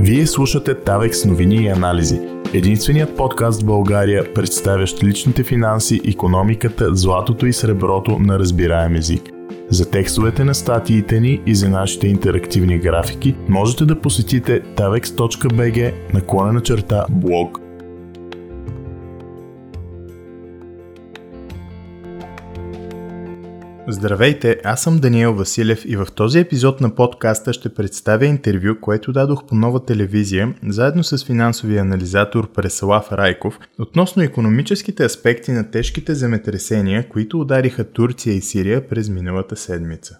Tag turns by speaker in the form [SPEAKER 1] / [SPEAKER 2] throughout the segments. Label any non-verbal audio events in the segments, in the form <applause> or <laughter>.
[SPEAKER 1] Вие слушате Тавекс новини и анализи. Единственият подкаст в България, представящ личните финанси, економиката, златото и среброто на разбираем език. За текстовете на статиите ни и за нашите интерактивни графики можете да посетите tavex.bg наклона черта блог Здравейте, аз съм Даниел Василев и в този епизод на подкаста ще представя интервю, което дадох по нова телевизия, заедно с финансовия анализатор Преслав Райков, относно економическите аспекти на тежките земетресения, които удариха Турция и Сирия през миналата седмица.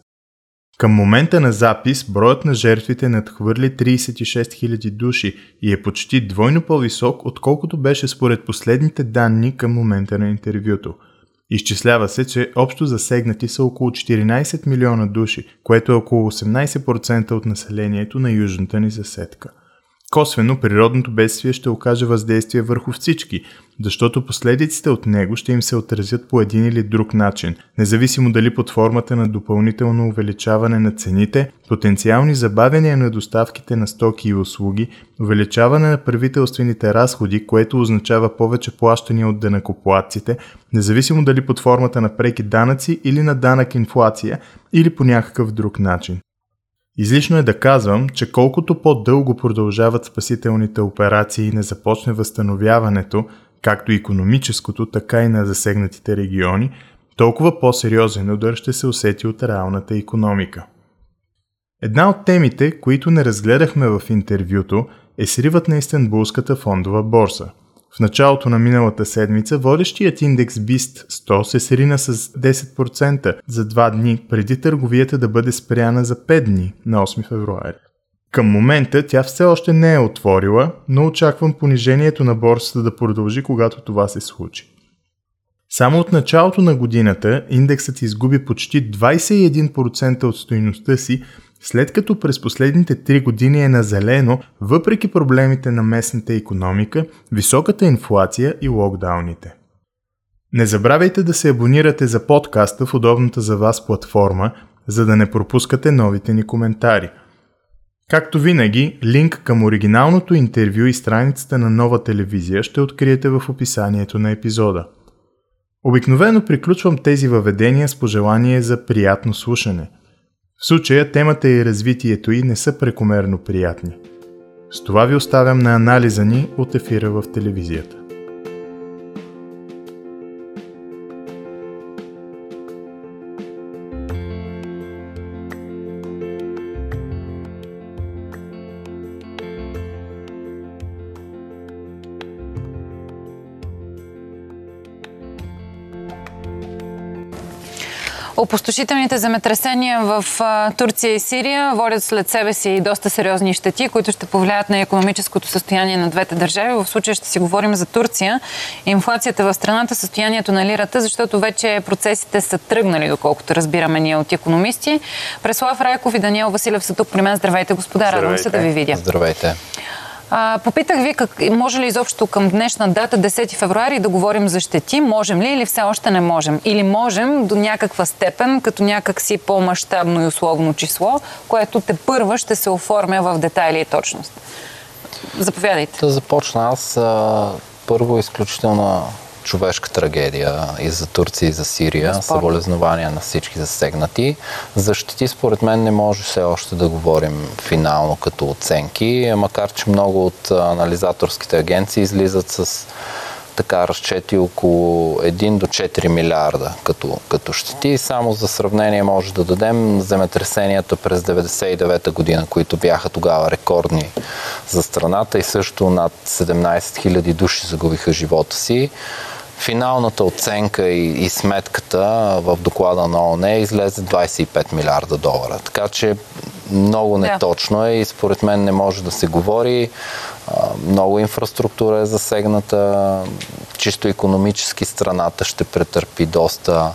[SPEAKER 1] Към момента на запис броят на жертвите надхвърли 36 000 души и е почти двойно по-висок, отколкото беше според последните данни към момента на интервюто – Изчислява се, че общо засегнати са около 14 милиона души, което е около 18% от населението на южната ни съседка. Косвено природното бедствие ще окаже въздействие върху всички, защото последиците от него ще им се отразят по един или друг начин, независимо дали под формата на допълнително увеличаване на цените, потенциални забавения на доставките на стоки и услуги, увеличаване на правителствените разходи, което означава повече плащания от денакоплатците, независимо дали под формата на преки данъци или на данък инфлация, или по някакъв друг начин. Излишно е да казвам, че колкото по-дълго продължават спасителните операции и не започне възстановяването, както економическото, така и на засегнатите региони, толкова по-сериозен удар ще се усети от реалната економика. Една от темите, които не разгледахме в интервюто, е сривът на Истанбулската фондова борса – в началото на миналата седмица водещият индекс BIST 100 се срина с 10% за 2 дни, преди търговията да бъде спряна за 5 дни на 8 февруари. Към момента тя все още не е отворила, но очаквам понижението на борсата да продължи, когато това се случи. Само от началото на годината индексът изгуби почти 21% от стоиността си, след като през последните 3 години е на зелено, въпреки проблемите на местната економика, високата инфлация и локдауните. Не забравяйте да се абонирате за подкаста в удобната за вас платформа, за да не пропускате новите ни коментари. Както винаги, линк към оригиналното интервю и страницата на нова телевизия ще откриете в описанието на епизода. Обикновено приключвам тези въведения с пожелание за приятно слушане – в случая темата и развитието й не са прекомерно приятни. С това ви оставям на анализа ни от ефира в телевизията.
[SPEAKER 2] Опустошителните земетресения в Турция и Сирия водят след себе си доста сериозни щети, които ще повлияят на економическото състояние на двете държави. В случая ще си говорим за Турция, инфлацията в страната, състоянието на лирата, защото вече процесите са тръгнали, доколкото разбираме ние от економисти. Преслав Райков и Даниел Василев са тук при мен. Здравейте, господа. Радвам се да ви видя.
[SPEAKER 3] Здравейте.
[SPEAKER 2] А, попитах ви, как, може ли изобщо към днешна дата, 10 февруари, да говорим за щети? Можем ли или все още не можем? Или можем до някаква степен, като някакси по-масштабно и условно число, което те първа ще се оформя в детайли и точност? Заповядайте.
[SPEAKER 3] Да започна аз. Първо изключително човешка трагедия и за Турция, и за Сирия. Безспорно. Съболезнования на всички засегнати. За щети, според мен, не може все още да говорим финално като оценки, макар че много от анализаторските агенции излизат с така разчети около 1 до 4 милиарда като, като щети. Само за сравнение може да дадем земетресенията през 99-та година, които бяха тогава рекордни за страната и също над 17 000 души загубиха живота си. Финалната оценка и, и сметката в доклада на ООН излезе 25 милиарда долара. Така че много неточно е и според мен не може да се говори. Много инфраструктура е засегната. Чисто економически страната ще претърпи доста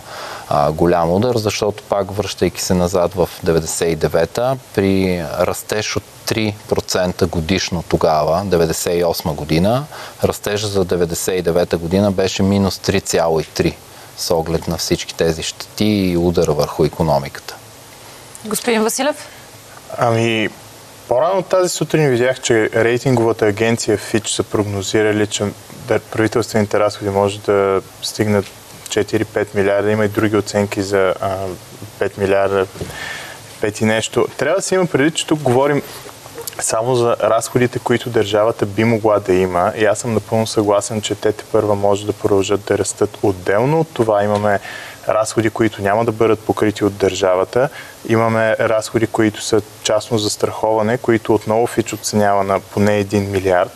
[SPEAKER 3] а, голям удар, защото пак връщайки се назад в 99-та, при растеж от 3% годишно тогава, 98 година, растежа за 99 година беше минус 3,3 с оглед на всички тези щети и удара върху економиката.
[SPEAKER 2] Господин Василев?
[SPEAKER 4] Ами,
[SPEAKER 1] По-рано тази сутрин видях, че рейтинговата агенция Fitch са прогнозирали, че правителствените разходи може да стигнат 4-5 милиарда. Има и други оценки за а, 5 милиарда, 5 и нещо. Трябва да се има преди, че тук говорим само за разходите, които държавата би могла да има. И аз съм напълно съгласен, че те те първа може да продължат да растат отделно. От това имаме разходи, които няма да бъдат покрити от държавата. Имаме разходи, които са частно застраховане, които отново Фич оценява на поне 1 милиард.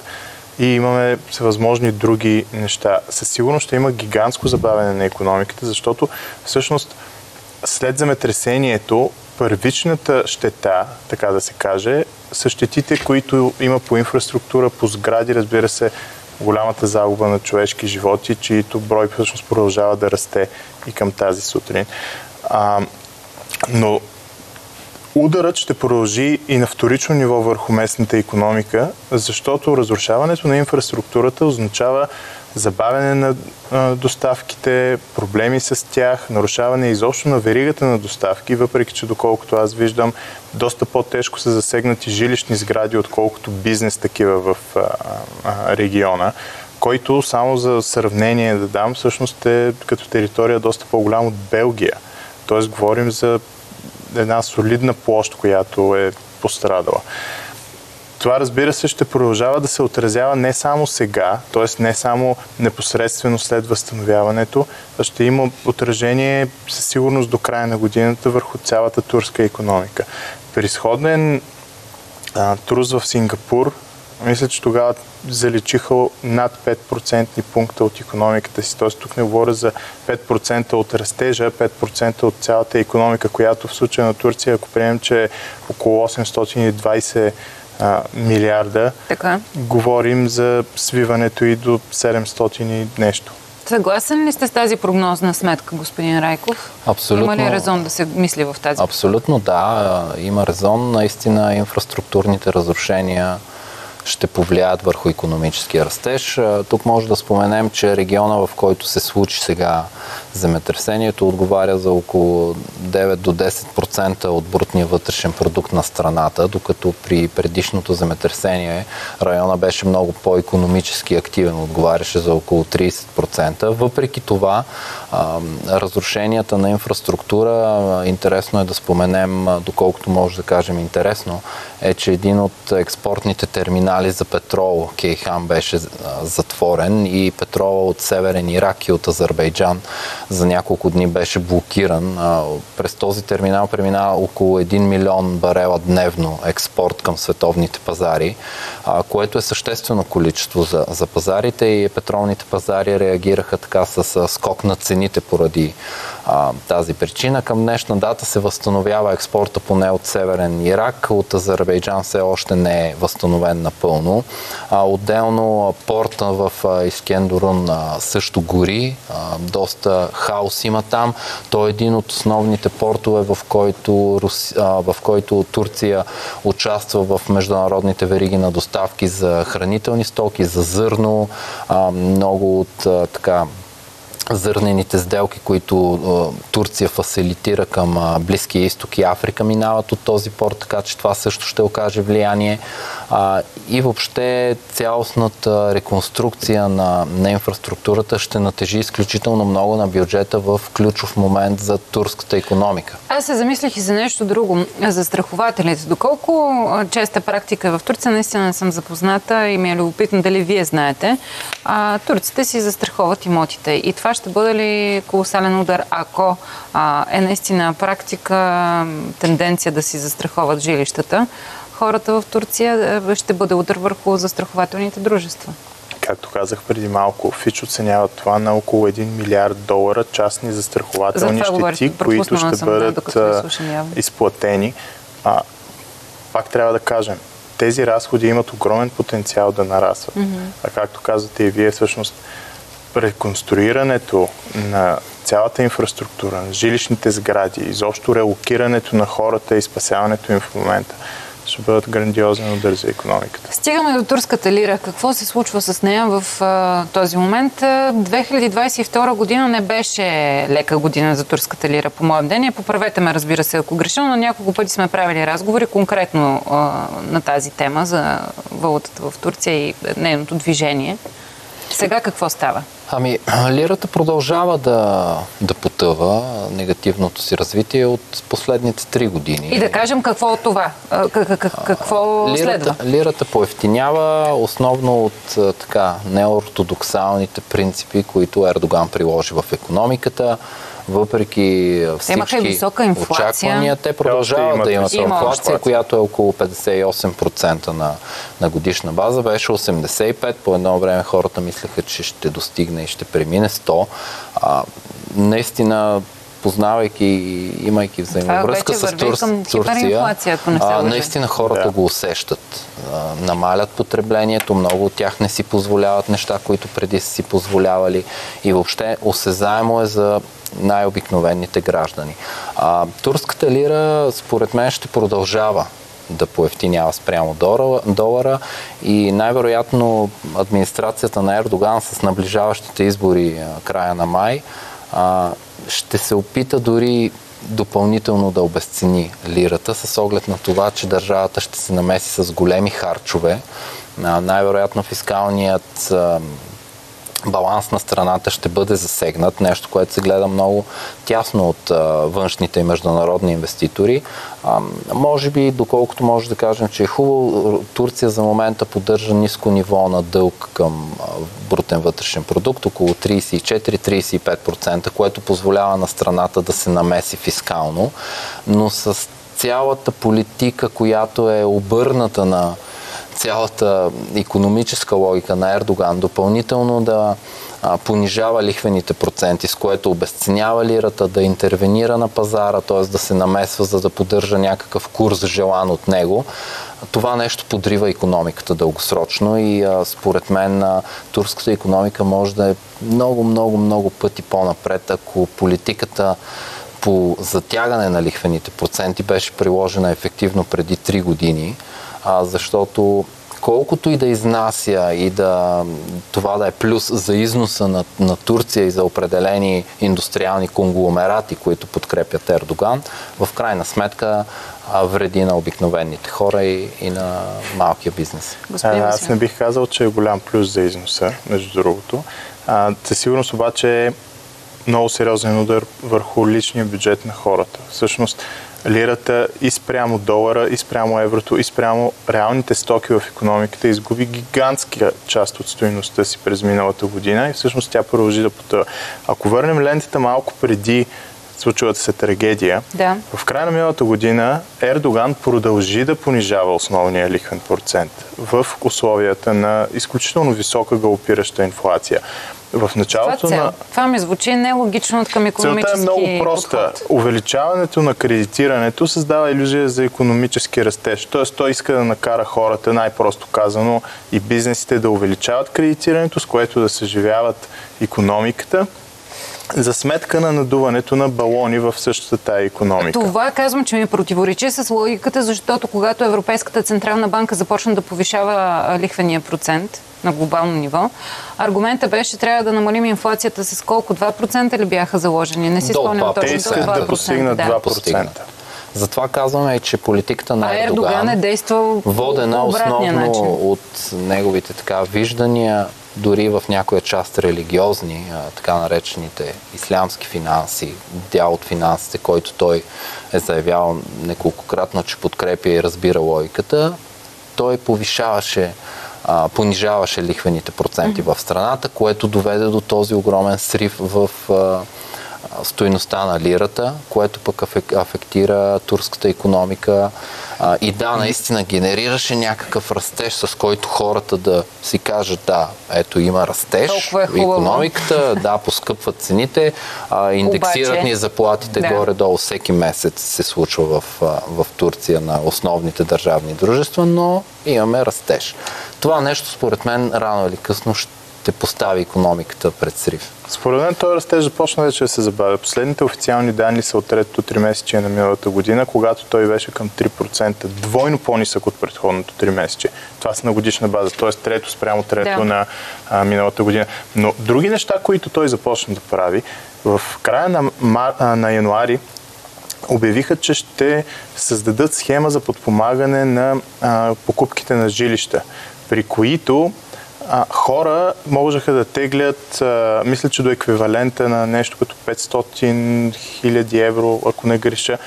[SPEAKER 1] И имаме всевъзможни други неща. Със сигурност ще има гигантско забавяне на економиката, защото всъщност след земетресението първичната щета, така да се каже, са щетите, които има по инфраструктура, по сгради, разбира се, голямата загуба на човешки животи, чието брой всъщност продължава да расте и към тази сутрин. А, но ударът ще продължи и на вторично ниво върху местната економика, защото разрушаването на инфраструктурата означава забавяне на доставките, проблеми с тях, нарушаване изобщо на веригата на доставки, въпреки че доколкото аз виждам, доста по-тежко са засегнати жилищни сгради, отколкото бизнес такива в региона който само за сравнение да дам, всъщност е като територия доста по-голям от Белгия. Тоест говорим за една солидна площ, която е пострадала. Това, разбира се, ще продължава да се отразява не само сега, т.е. не само непосредствено след възстановяването, а ще има отражение със сигурност до края на годината върху цялата турска економика. При сходен а, трус в Сингапур, мисля, че тогава заличиха над 5% пункта от економиката си. Т.е. тук не говоря за 5% от растежа, 5% от цялата економика, която в случая на Турция, ако приемем, че е около 820 а, милиарда,
[SPEAKER 2] така.
[SPEAKER 1] говорим за свиването и до 700 и нещо.
[SPEAKER 2] Съгласен ли сте с тази прогнозна сметка, господин Райков?
[SPEAKER 3] Абсолютно.
[SPEAKER 2] Има ли резон да се мисли в тази?
[SPEAKER 3] Абсолютно да. Има резон. Наистина инфраструктурните разрушения ще повлияят върху економическия растеж. Тук може да споменем, че региона, в който се случи сега земетресението, отговаря за около 9 до 10% от брутния вътрешен продукт на страната, докато при предишното земетресение района беше много по-економически активен, отговаряше за около 30%. Въпреки това, разрушенията на инфраструктура, интересно е да споменем, доколкото може да кажем интересно, е, че един от експортните терминали за петрол, Кейхан, беше затворен и петрола от Северен Ирак и от Азербайджан за няколко дни беше блокиран. През този терминал преминава около 1 милион барела дневно експорт към световните пазари, което е съществено количество за, за пазарите и петролните пазари реагираха така с скок на цените поради тази причина. Към днешна дата се възстановява експорта поне от Северен Ирак, от Азербайджан все още не е възстановен напълно. А, отделно порта в Искендорун също гори, доста хаос има там. Той е един от основните портове, в който, Руси, в който Турция участва в международните вериги на доставки за хранителни стоки, за зърно. Много от така зърнените сделки, които Турция фасилитира към Близкия изток и Африка, минават от този порт, така че това също ще окаже влияние. И въобще цялостната реконструкция на, на инфраструктурата ще натежи изключително много на бюджета в ключов момент за турската економика.
[SPEAKER 2] Аз се замислих и за нещо друго, за страхователите. Доколко честа практика в Турция, наистина съм запозната и ми е любопитно дали вие знаете, турците си застраховат имотите. И това ще бъде ли колосален удар, ако а, е наистина практика, тенденция да си застраховат жилищата? Хората в Турция ще бъде удар върху застрахователните дружества.
[SPEAKER 1] Както казах преди малко, Фич оценява това на около 1 милиард долара частни застрахователни
[SPEAKER 2] За
[SPEAKER 1] щети, които ще
[SPEAKER 2] съм,
[SPEAKER 1] бъдат
[SPEAKER 2] да,
[SPEAKER 1] изплатени. А, пак трябва да кажем, тези разходи имат огромен потенциал да нарастват. Mm-hmm. А както казвате и вие, всъщност реконструирането на цялата инфраструктура, на жилищните сгради, изобщо релокирането на хората и спасяването им в момента ще бъдат грандиозен удар за економиката.
[SPEAKER 2] Стигаме до турската лира. Какво се случва с нея в а, този момент? 2022 година не беше лека година за турската лира, по мое мнение. Поправете ме, разбира се, ако греша, но няколко пъти сме правили разговори конкретно а, на тази тема за валутата в Турция и нейното движение. Сега какво става?
[SPEAKER 3] Ами, лирата продължава да, да потъва негативното си развитие от последните три години.
[SPEAKER 2] И да кажем какво от това? Какво
[SPEAKER 3] лирата,
[SPEAKER 2] следва?
[SPEAKER 3] Лирата поевтинява основно от така неортодоксалните принципи, които Ердоган приложи в економиката въпреки всички очаквания, те продължават да имат инфлация, която е около 58% на, на годишна база. Беше 85%. По едно време хората мислеха, че ще достигне и ще премине 100%. А, наистина познавайки и имайки взаимовръзка с Тур... Турция, а, наистина хората да. го усещат. А, намалят потреблението, много от тях не си позволяват неща, които преди са си позволявали и въобще осезаемо е за най-обикновените граждани. А, турската лира, според мен, ще продължава да поевтинява спрямо долара и най-вероятно администрацията на Ердоган с наближаващите избори края на май ще се опита дори допълнително да обесцени лирата с оглед на това, че държавата ще се намеси с големи харчове. Най-вероятно фискалният баланс на страната ще бъде засегнат, нещо, което се гледа много тясно от външните и международни инвеститори. Може би, доколкото може да кажем, че е хубаво, Турция за момента поддържа ниско ниво на дълг към брутен вътрешен продукт, около 34-35%, което позволява на страната да се намеси фискално, но с цялата политика, която е обърната на цялата економическа логика на Ердоган допълнително да понижава лихвените проценти, с което обесценява лирата, да интервенира на пазара, т.е. да се намесва, за да поддържа някакъв курс желан от него. Това нещо подрива економиката дългосрочно и а, според мен а, турската економика може да е много, много, много пъти по-напред, ако политиката по затягане на лихвените проценти беше приложена ефективно преди 3 години а, защото колкото и да изнася и да това да е плюс за износа на, на Турция и за определени индустриални конгломерати, които подкрепят Ердоган, в крайна сметка а, вреди на обикновените хора и, и на малкия бизнес.
[SPEAKER 1] А, аз не бих казал, че е голям плюс за износа, между другото. А, със сигурност обаче е много сериозен удар върху личния бюджет на хората. Всъщност, лирата и спрямо долара, и спрямо еврото, и спрямо реалните стоки в економиката изгуби гигантска част от стоиността си през миналата година и всъщност тя продължи да потъва. Ако върнем лентата малко преди случилата се трагедия,
[SPEAKER 2] да.
[SPEAKER 1] в края на миналата година Ердоган продължи да понижава основния лихвен процент в условията на изключително висока галопираща инфлация. В началото
[SPEAKER 2] това,
[SPEAKER 1] цел. на...
[SPEAKER 2] това ми звучи нелогично от към економически
[SPEAKER 1] Целта е много проста.
[SPEAKER 2] Подход.
[SPEAKER 1] Увеличаването на кредитирането създава иллюзия за економически растеж. Тоест той иска да накара хората, най-просто казано, и бизнесите да увеличават кредитирането, с което да съживяват економиката за сметка на надуването на балони в същата тая економика.
[SPEAKER 2] Това казвам, че ми противоречи с логиката, защото когато Европейската Централна банка започна да повишава лихвения процент, на глобално ниво. Аргумента беше, трябва да намалим инфлацията с колко? 2% ли бяха заложени? Не си спомням точно. Те
[SPEAKER 1] искат да постигнат 2%.
[SPEAKER 3] Затова казваме, че политиката на Ердоган, Ердоган
[SPEAKER 2] е действал
[SPEAKER 3] водена основно
[SPEAKER 2] начин.
[SPEAKER 3] от неговите така виждания, дори в някоя част религиозни, така наречените ислямски финанси, дял от финансите, който той е заявявал неколкократно, че подкрепя и разбира логиката, той повишаваше понижаваше лихвените проценти в страната, което доведе до този огромен срив в а, стоеността на лирата, което пък афектира турската економика. И да, наистина генерираше някакъв растеж, с който хората да си кажат, да, ето има растеж
[SPEAKER 2] е
[SPEAKER 3] в економиката, да, поскъпват цените, индексират Обаче, ни заплатите да. горе-долу всеки месец се случва в, в Турция на основните държавни дружества, но имаме растеж. Това нещо, според мен, рано или късно ще ще постави економиката пред срив.
[SPEAKER 1] Според мен този растеж започна вече да се забавя. Последните официални данни са от третото 3 месече на миналата година, когато той беше към 3%, двойно по-нисък от предходното 3 месече. Това са на годишна база, т.е. трето спрямо трето да. на а, миналата година. Но други неща, които той започна да прави, в края на, мар... на януари обявиха, че ще създадат схема за подпомагане на а, покупките на жилища, при които а, хора можеха да теглят, а, мисля, че до еквивалента на нещо като 500 000 евро, ако не греша,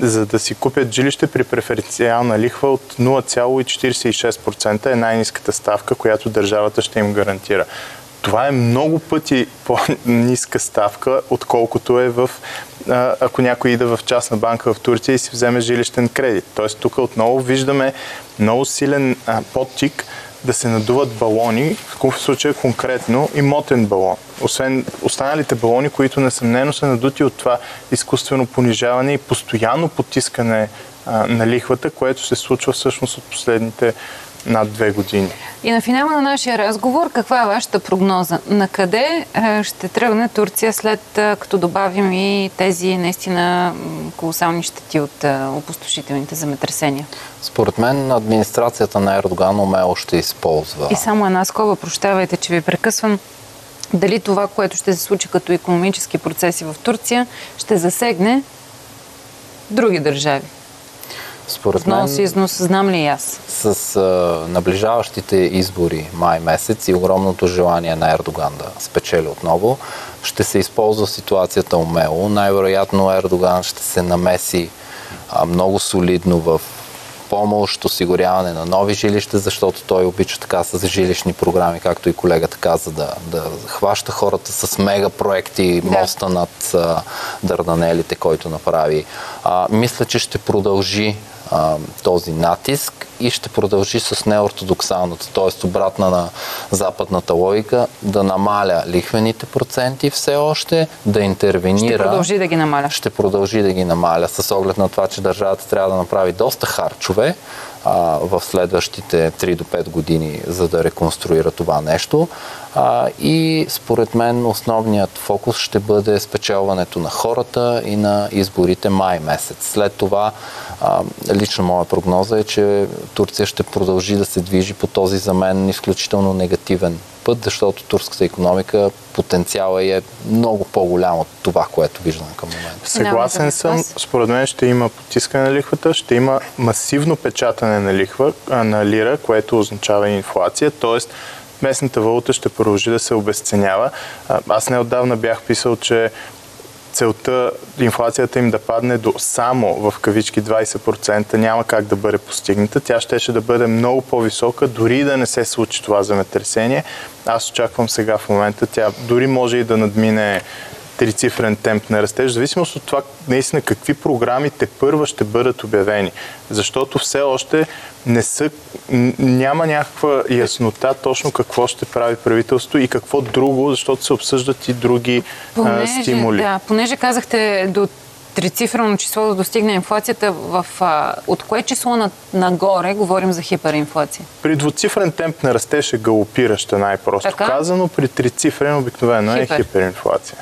[SPEAKER 1] за да си купят жилище при преференциална лихва от 0,46% е най-низката ставка, която държавата ще им гарантира. Това е много пъти по-ниска ставка, отколкото е в ако някой иде в частна банка в Турция и си вземе жилищен кредит. Тоест тук отново виждаме много силен подтик да се надуват балони, в случая конкретно имотен балон. Освен останалите балони, които несъмнено са надути от това изкуствено понижаване и постоянно потискане а, на лихвата, което се случва всъщност от последните над две години.
[SPEAKER 2] И на финала на нашия разговор, каква е вашата прогноза? На къде е, ще тръгне Турция след е, като добавим и тези наистина колосални щети от е, опустошителните земетресения?
[SPEAKER 3] Според мен администрацията на Ердоган умело ще използва.
[SPEAKER 2] И само една скоба, прощавайте, че ви прекъсвам. Дали това, което ще се случи като економически процеси в Турция, ще засегне други държави?
[SPEAKER 3] Според мен,
[SPEAKER 2] Внос, износ, знам ли аз?
[SPEAKER 3] С а, наближаващите избори май месец и огромното желание на Ердоган да спечели отново, ще се използва ситуацията умело. Най-вероятно Ердоган ще се намеси а, много солидно в помощ, осигуряване на нови жилища, защото той обича така с жилищни програми, както и колегата каза, да, да хваща хората с мега проекти, да. моста над а, Дърданелите, който направи. А, мисля, че ще продължи а, този натиск и ще продължи с неортодоксалната, т.е. обратна на западната логика, да намаля лихвените проценти все още, да интервенира.
[SPEAKER 2] Ще продължи да ги намаля.
[SPEAKER 3] Ще продължи да ги намаля с оглед на това, че държавата трябва да направи доста харчове а, в следващите 3 до 5 години, за да реконструира това нещо. А, и според мен основният фокус ще бъде спечелването на хората и на изборите май месец. След това а, лично моя прогноза е, че Турция ще продължи да се движи по този за мен изключително негативен път, защото турската економика потенциала е много по-голям от това, което виждаме към момента.
[SPEAKER 1] Съгласен съм. Според мен ще има потискане на лихвата, ще има масивно печатане на лихва, на лира, което означава инфлация, т.е. местната валута ще продължи да се обесценява. Аз неотдавна бях писал, че целта инфлацията им да падне до само в кавички 20% няма как да бъде постигната. Тя щеше да бъде много по-висока, дори да не се случи това земетресение. Аз очаквам сега в момента, тя дори може и да надмине трицифрен темп на растеж, в зависимост от това наистина какви програми те първа ще бъдат обявени. Защото все още не са, няма някаква яснота точно какво ще прави правителство и какво друго, защото се обсъждат и други понеже, а, стимули.
[SPEAKER 2] Да, понеже казахте до трицифрено число да достигне инфлацията, в, а, от кое число на, нагоре говорим за хиперинфлация?
[SPEAKER 1] При двуцифрен темп на растеж е галопираща най-просто така? казано, при трицифрен обикновено е Хипер. е хиперинфлация.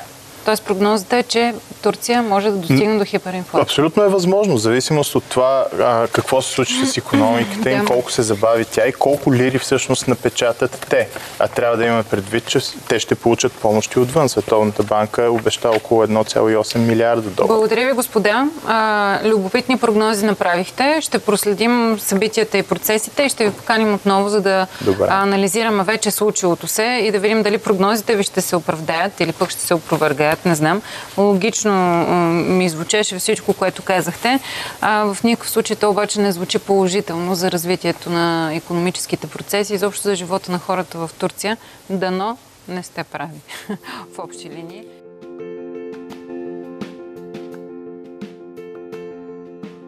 [SPEAKER 2] Тоест прогнозата е, че Турция може да достигне до хиперинфлация.
[SPEAKER 1] Абсолютно е възможно, в зависимост от това а, какво се случи с економиката им, колко се забави тя и колко лири всъщност напечатат те. А трябва да имаме предвид, че те ще получат помощи отвън. Световната банка обеща около 1,8 милиарда долара.
[SPEAKER 2] Благодаря ви, господа. А, любопитни прогнози направихте. Ще проследим събитията и процесите и ще ви поканим отново, за да Добре. анализираме вече случилото се и да видим дали прогнозите ви ще се оправдаят или пък ще се опровергаят. Не знам. Логично ми звучеше всичко, което казахте. А, в никакъв случай то обаче не звучи положително за развитието на економическите процеси, изобщо за живота на хората в Турция. Дано не сте прави <laughs> в общи линии.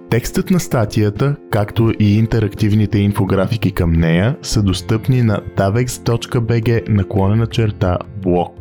[SPEAKER 1] Текстът на статията, както и интерактивните инфографики към нея са достъпни на davex.bg наклонена черта блог.